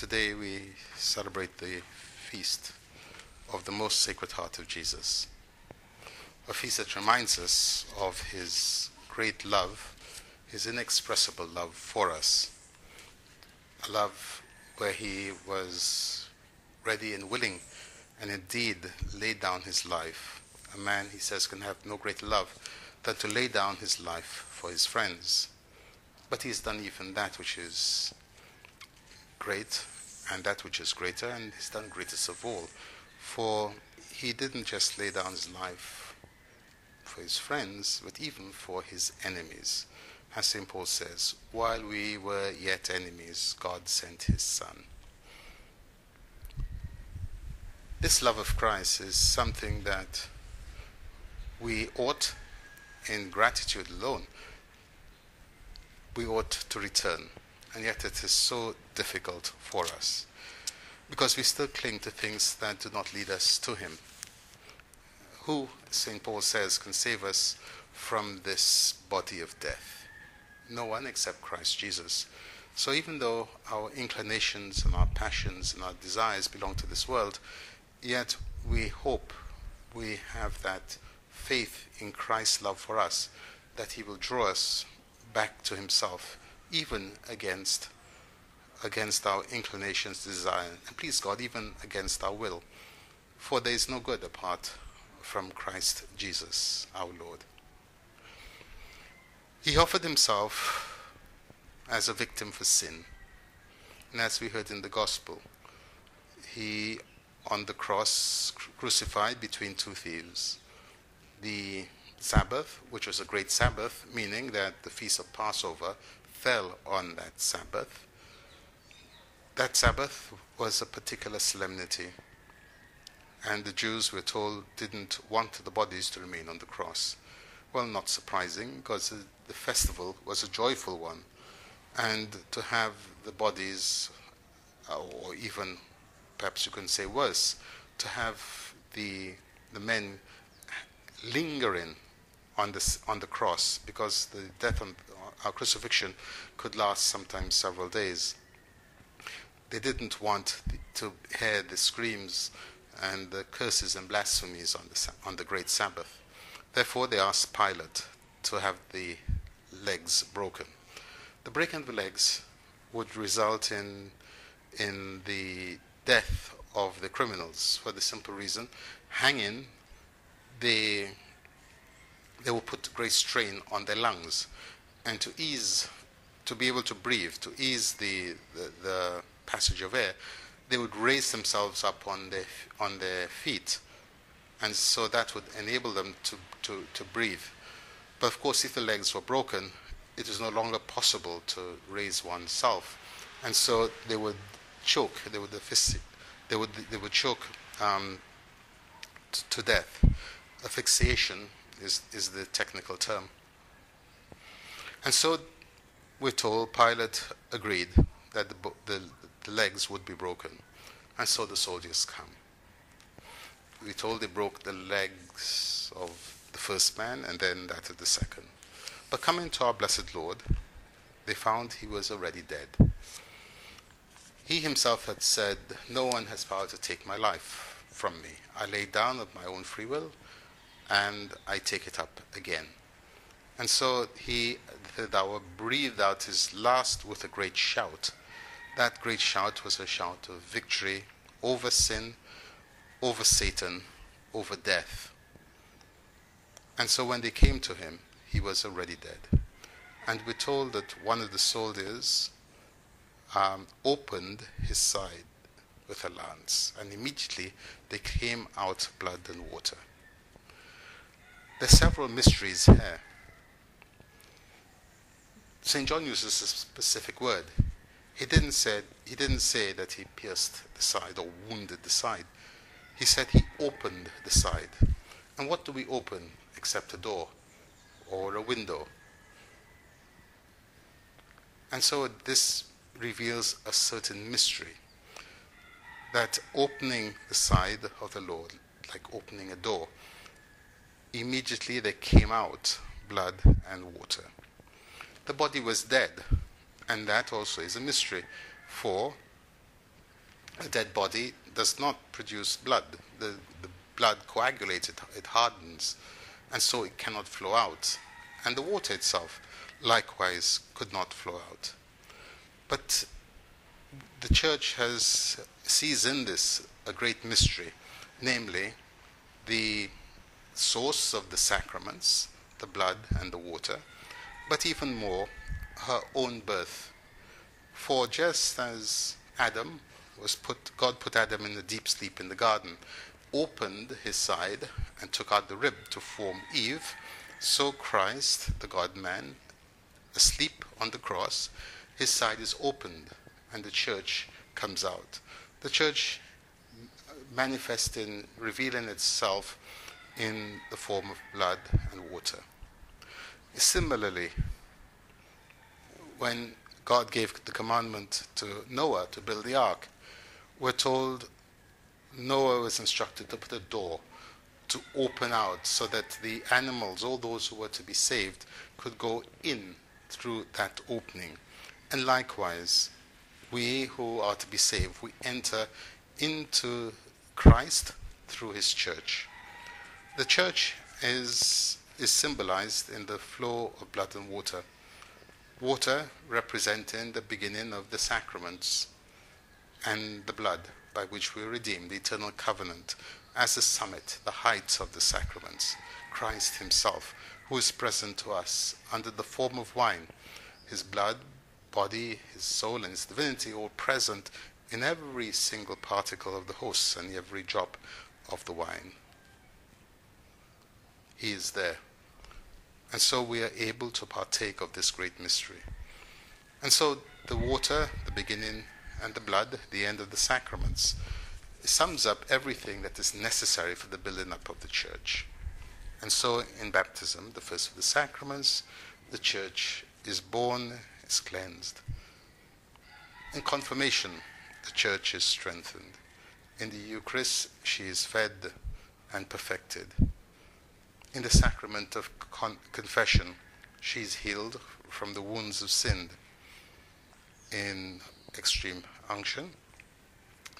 today we celebrate the feast of the most sacred heart of Jesus. A feast that reminds us of his great love, his inexpressible love for us. A love where he was ready and willing and indeed laid down his life. A man, he says, can have no greater love than to lay down his life for his friends. But he's done even that which is great and that which is greater, and he's done greatest of all. For he didn't just lay down his life for his friends, but even for his enemies. As St. Paul says, while we were yet enemies, God sent his Son. This love of Christ is something that we ought, in gratitude alone, we ought to return and yet it is so difficult for us because we still cling to things that do not lead us to Him. Who, St. Paul says, can save us from this body of death? No one except Christ Jesus. So even though our inclinations and our passions and our desires belong to this world, yet we hope we have that faith in Christ's love for us, that He will draw us back to Himself even against against our inclinations, desire, and please God, even against our will. For there is no good apart from Christ Jesus, our Lord. He offered himself as a victim for sin. And as we heard in the Gospel, he on the cross crucified between two thieves. The Sabbath, which was a great Sabbath, meaning that the feast of Passover fell on that Sabbath. That Sabbath was a particular solemnity, and the Jews, we're told, didn't want the bodies to remain on the cross. Well, not surprising, because the festival was a joyful one, and to have the bodies, or even perhaps you can say worse, to have the, the men lingering on, this, on the cross, because the death on, our crucifixion could last sometimes several days. They didn't want to hear the screams and the curses and blasphemies on the, on the great Sabbath. Therefore, they asked Pilate to have the legs broken. The breaking of the legs would result in, in the death of the criminals for the simple reason hanging, they, they will put great strain on their lungs and to ease, to be able to breathe, to ease the, the, the passage of air, they would raise themselves up on their, on their feet. And so that would enable them to, to, to breathe. But of course, if the legs were broken, it is no longer possible to raise oneself. And so they would choke, they would, they would, they would choke um, to death. Asphyxiation is, is the technical term. And so we're told Pilate agreed that the, the, the legs would be broken. And so the soldiers come. We're told they broke the legs of the first man and then that of the second. But coming to our blessed Lord, they found he was already dead. He himself had said, No one has power to take my life from me. I lay down of my own free will and I take it up again. And so he, the hour, breathed out his last with a great shout. That great shout was a shout of victory over sin, over Satan, over death. And so when they came to him, he was already dead. And we're told that one of the soldiers um, opened his side with a lance, and immediately they came out blood and water. There are several mysteries here. St. John uses a specific word. He didn't say, he didn't say that he pierced the side or wounded the side. He said he opened the side. And what do we open except a door or a window? And so this reveals a certain mystery that opening the side of the Lord, like opening a door, immediately there came out blood and water the body was dead. And that also is a mystery. For a dead body does not produce blood. The, the blood coagulates, it, it hardens, and so it cannot flow out. And the water itself, likewise, could not flow out. But the church has sees in this a great mystery, namely the source of the sacraments, the blood and the water, but even more, her own birth. For just as Adam was put, God put Adam in a deep sleep in the garden, opened his side and took out the rib to form Eve, so Christ, the God man, asleep on the cross, his side is opened and the church comes out. The church manifesting, revealing itself in the form of blood and water. Similarly, when God gave the commandment to Noah to build the ark, we're told Noah was instructed to put a door to open out so that the animals, all those who were to be saved, could go in through that opening. And likewise, we who are to be saved, we enter into Christ through his church. The church is, is symbolized in the flow of blood and water. Water representing the beginning of the sacraments, and the blood by which we redeem the eternal covenant as the summit, the height of the sacraments, Christ Himself, who is present to us under the form of wine, His blood, body, His soul, and His divinity, all present in every single particle of the host and every drop of the wine. He is there. And so we are able to partake of this great mystery. And so the water, the beginning, and the blood, the end of the sacraments, sums up everything that is necessary for the building up of the church. And so in baptism, the first of the sacraments, the church is born, is cleansed. In confirmation, the church is strengthened. In the Eucharist, she is fed and perfected. In the sacrament of con- confession, she is healed from the wounds of sin. In extreme unction,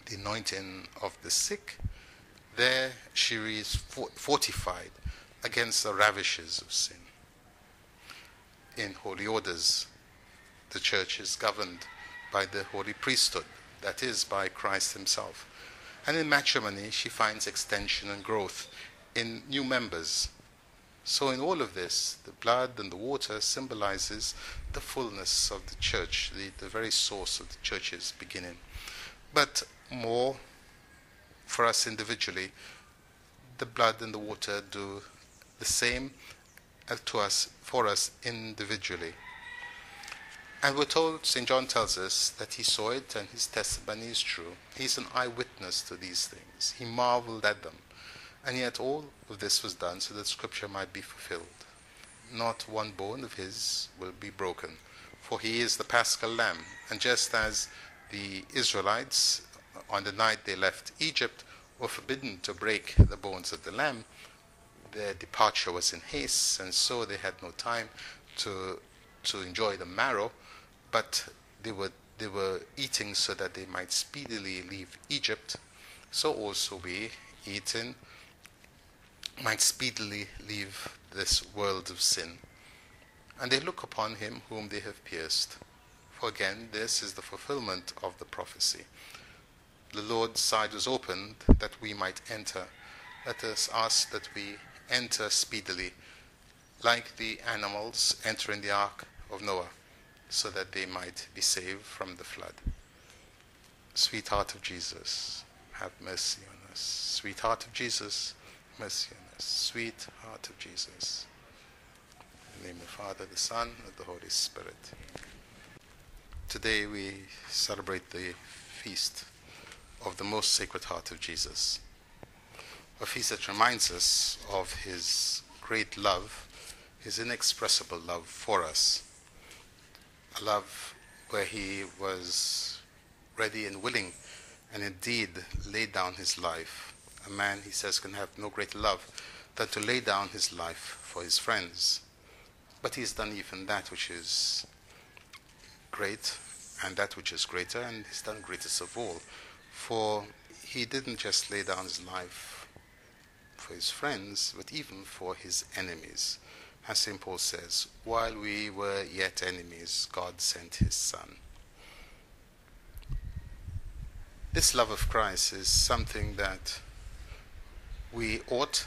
the anointing of the sick, there she is fortified against the ravishes of sin. In holy orders, the church is governed by the holy priesthood, that is, by Christ Himself. And in matrimony, she finds extension and growth in new members. So, in all of this, the blood and the water symbolizes the fullness of the church, the, the very source of the church's beginning. But more for us individually, the blood and the water do the same uh, to us for us individually. And we're told, St. John tells us that he saw it and his testimony is true. He's an eyewitness to these things. He marveled at them. And yet all of this was done so that scripture might be fulfilled. Not one bone of his will be broken, for he is the paschal lamb. And just as the Israelites, on the night they left Egypt, were forbidden to break the bones of the lamb, their departure was in haste, and so they had no time to, to enjoy the marrow but they were they were eating so that they might speedily leave Egypt. So also we, eat eating, might speedily leave this world of sin. And they look upon him whom they have pierced. For again, this is the fulfillment of the prophecy. The Lord's side was opened that we might enter. Let us ask that we enter speedily, like the animals entering the ark of Noah so that they might be saved from the flood. Sweetheart of Jesus, have mercy on us. Sweetheart of Jesus, mercy on us. Sweetheart of Jesus. In the name of the Father, the Son, and the Holy Spirit. Today we celebrate the feast of the most sacred heart of Jesus. A feast that reminds us of his great love, his inexpressible love for us a love where he was ready and willing and indeed laid down his life. A man, he says, can have no greater love than to lay down his life for his friends. But he's done even that which is great and that which is greater, and he's done greatest of all, For he didn't just lay down his life for his friends, but even for his enemies. As St. Paul says, while we were yet enemies, God sent his Son. This love of Christ is something that we ought,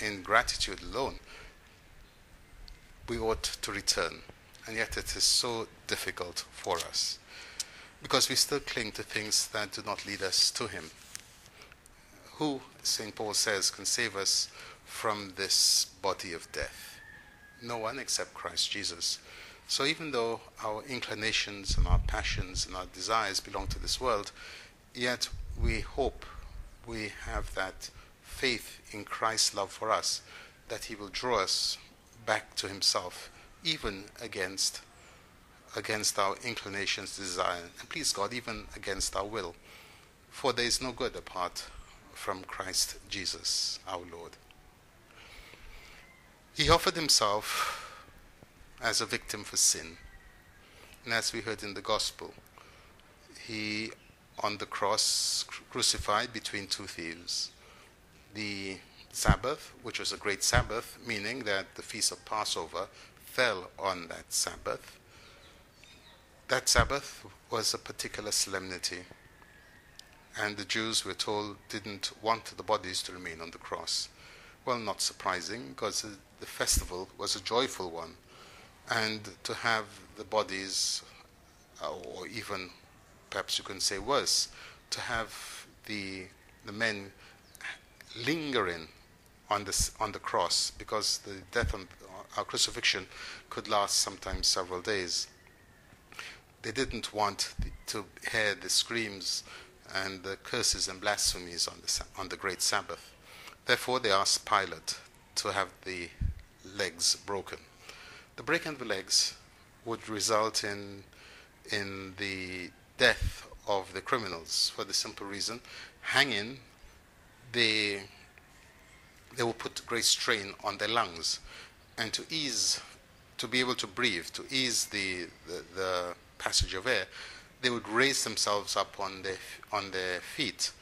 in gratitude alone, we ought to return. And yet it is so difficult for us because we still cling to things that do not lead us to Him. Who, St. Paul says, can save us from this body of death? No one except Christ Jesus. So even though our inclinations and our passions and our desires belong to this world, yet we hope we have that faith in Christ's love for us, that He will draw us back to Himself, even against against our inclinations, desire, and please God, even against our will. For there is no good apart from Christ Jesus our Lord. He offered himself as a victim for sin. And as we heard in the Gospel, he on the cross crucified between two thieves. The Sabbath, which was a great Sabbath, meaning that the feast of Passover fell on that Sabbath. That Sabbath was a particular solemnity, and the Jews, we're told, didn't want the bodies to remain on the cross. Well, not surprising, because the festival was a joyful one, and to have the bodies, or even perhaps you can say worse, to have the, the men lingering on, this, on the cross because the death on uh, our crucifixion could last sometimes several days. They didn't want to hear the screams and the curses and blasphemies on the, on the great Sabbath. Therefore, they asked Pilate to have the legs broken. The breaking of the legs would result in, in the death of the criminals for the simple reason hanging they they will put great strain on their lungs and to ease to be able to breathe to ease the, the, the passage of air they would raise themselves up on their on their feet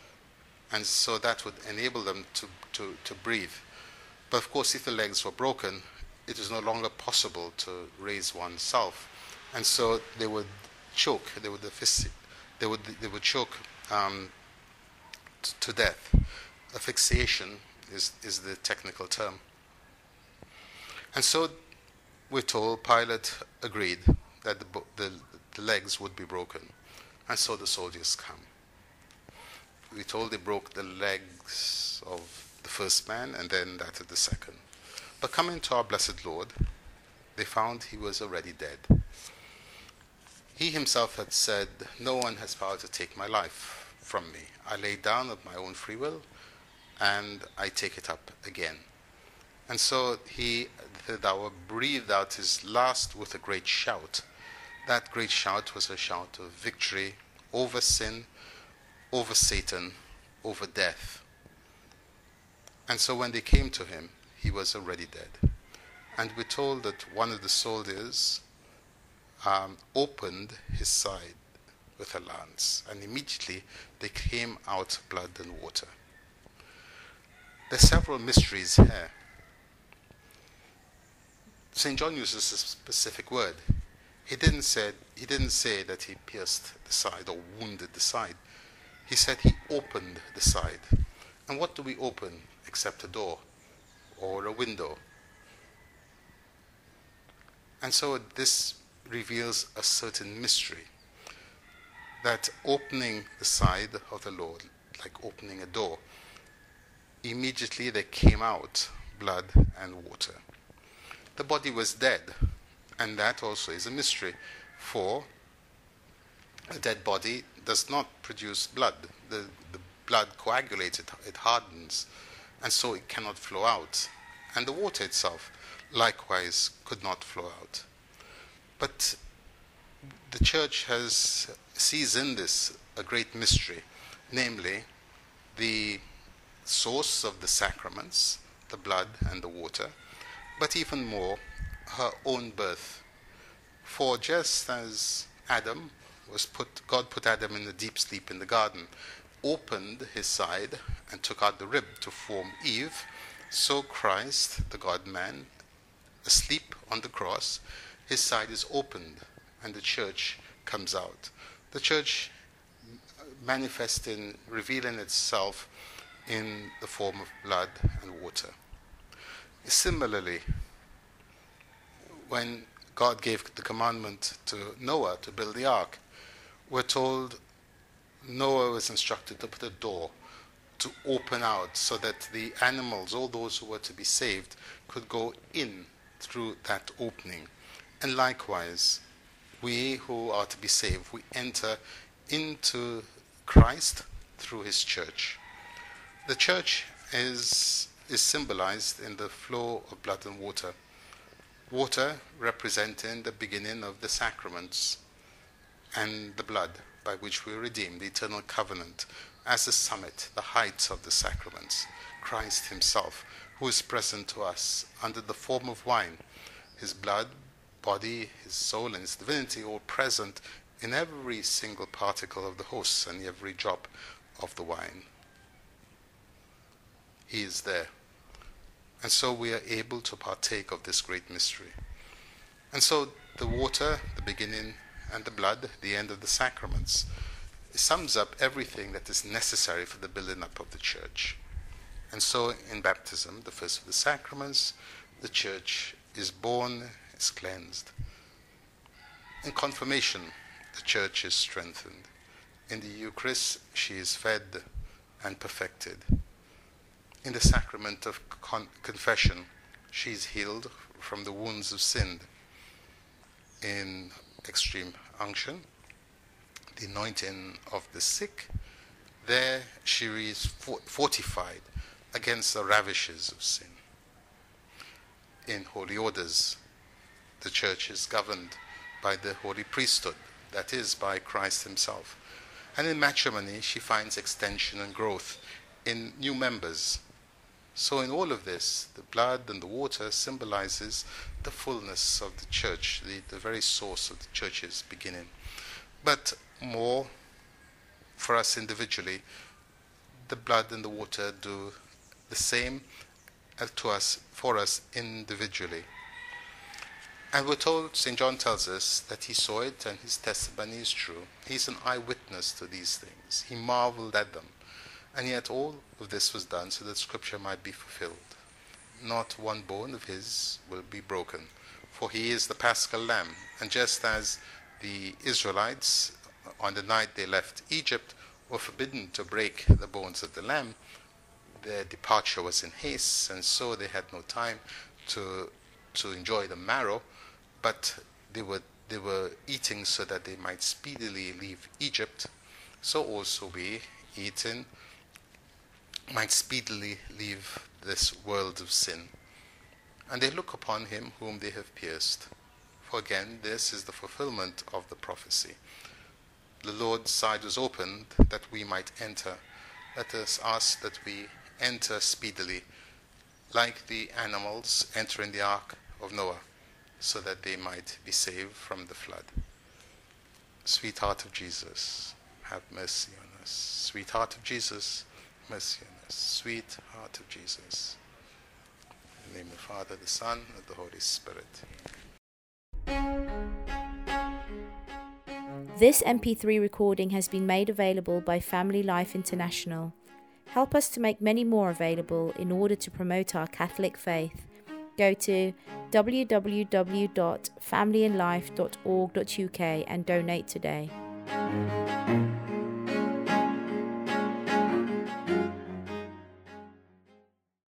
and so that would enable them to, to, to breathe but of course if the legs were broken it was no longer possible to raise oneself and so they would choke. They would they would they would choke um, to death. Asphyxiation is is the technical term. And so we're told Pilate agreed that the, the, the legs would be broken, and so the soldiers come. We're told they broke the legs of the first man and then that of the second. But coming to our blessed Lord, they found he was already dead. He himself had said, No one has power to take my life from me. I lay down of my own free will and I take it up again. And so he, the hour, breathed out his last with a great shout. That great shout was a shout of victory over sin, over Satan, over death. And so when they came to him, he was already dead. And we're told that one of the soldiers um, opened his side with a lance, and immediately there came out blood and water. There are several mysteries here. St. John uses a specific word. He didn't say, he didn't say that he pierced the side or wounded the side. He said he opened the side. And what do we open except a door or a window? And so this reveals a certain mystery. That opening the side of the Lord, like opening a door, immediately there came out blood and water. The body was dead, and that also is a mystery, for a dead body does not produce blood. The, the blood coagulates, it, it hardens, and so it cannot flow out. And the water itself, likewise, could not flow out. But the church has sees in this a great mystery, namely the source of the sacraments, the blood and the water, but even more, her own birth. For just as Adam was put, God put Adam in a deep sleep in the garden, opened his side and took out the rib to form Eve. So Christ, the God man, asleep on the cross, his side is opened and the church comes out. The church manifesting, revealing itself in the form of blood and water. Similarly, when God gave the commandment to Noah to build the ark, we're told Noah was instructed to put a door to open out so that the animals, all those who were to be saved, could go in through that opening. And likewise, we who are to be saved, we enter into Christ through his church. The church is, is symbolized in the flow of blood and water water representing the beginning of the sacraments, and the blood by which we redeem the eternal covenant as the summit, the height of the sacraments, Christ Himself, who is present to us under the form of wine, His blood, body, His soul, and His divinity, all present in every single particle of the host and every drop of the wine. He is there. And so we are able to partake of this great mystery. And so the water, the beginning, and the blood, the end of the sacraments, sums up everything that is necessary for the building up of the church. And so in baptism, the first of the sacraments, the church is born, is cleansed. In confirmation, the church is strengthened. In the Eucharist, she is fed and perfected in the sacrament of con- confession, she is healed from the wounds of sin. In extreme unction, the anointing of the sick, there she is fortified against the ravishes of sin. In holy orders, the church is governed by the holy priesthood, that is, by Christ Himself. And in matrimony, she finds extension and growth in new members so, in all of this, the blood and the water symbolizes the fullness of the church, the, the very source of the church's beginning. But more for us individually, the blood and the water do the same uh, to us, for us individually. And we're told, St. John tells us that he saw it and his testimony is true. He's an eyewitness to these things. He marveled at them. And yet all of this was done so that Scripture might be fulfilled. Not one bone of his will be broken, for he is the paschal lamb. And just as the Israelites, uh, on the night they left Egypt, were forbidden to break the bones of the lamb, their departure was in haste, and so they had no time to, to enjoy the marrow, but they were, they were eating so that they might speedily leave Egypt. So also we, eating might speedily leave this world of sin. And they look upon him whom they have pierced. For again, this is the fulfillment of the prophecy. The Lord's side was opened that we might enter. Let us ask that we enter speedily, like the animals entering the ark of Noah, so that they might be saved from the flood. Sweetheart of Jesus, have mercy on us. Sweetheart of Jesus, mercy on us sweet heart of Jesus. In the name of the Father, the Son, and the Holy Spirit. This MP3 recording has been made available by Family Life International. Help us to make many more available in order to promote our Catholic faith. Go to www.familyandlife.org.uk and donate today.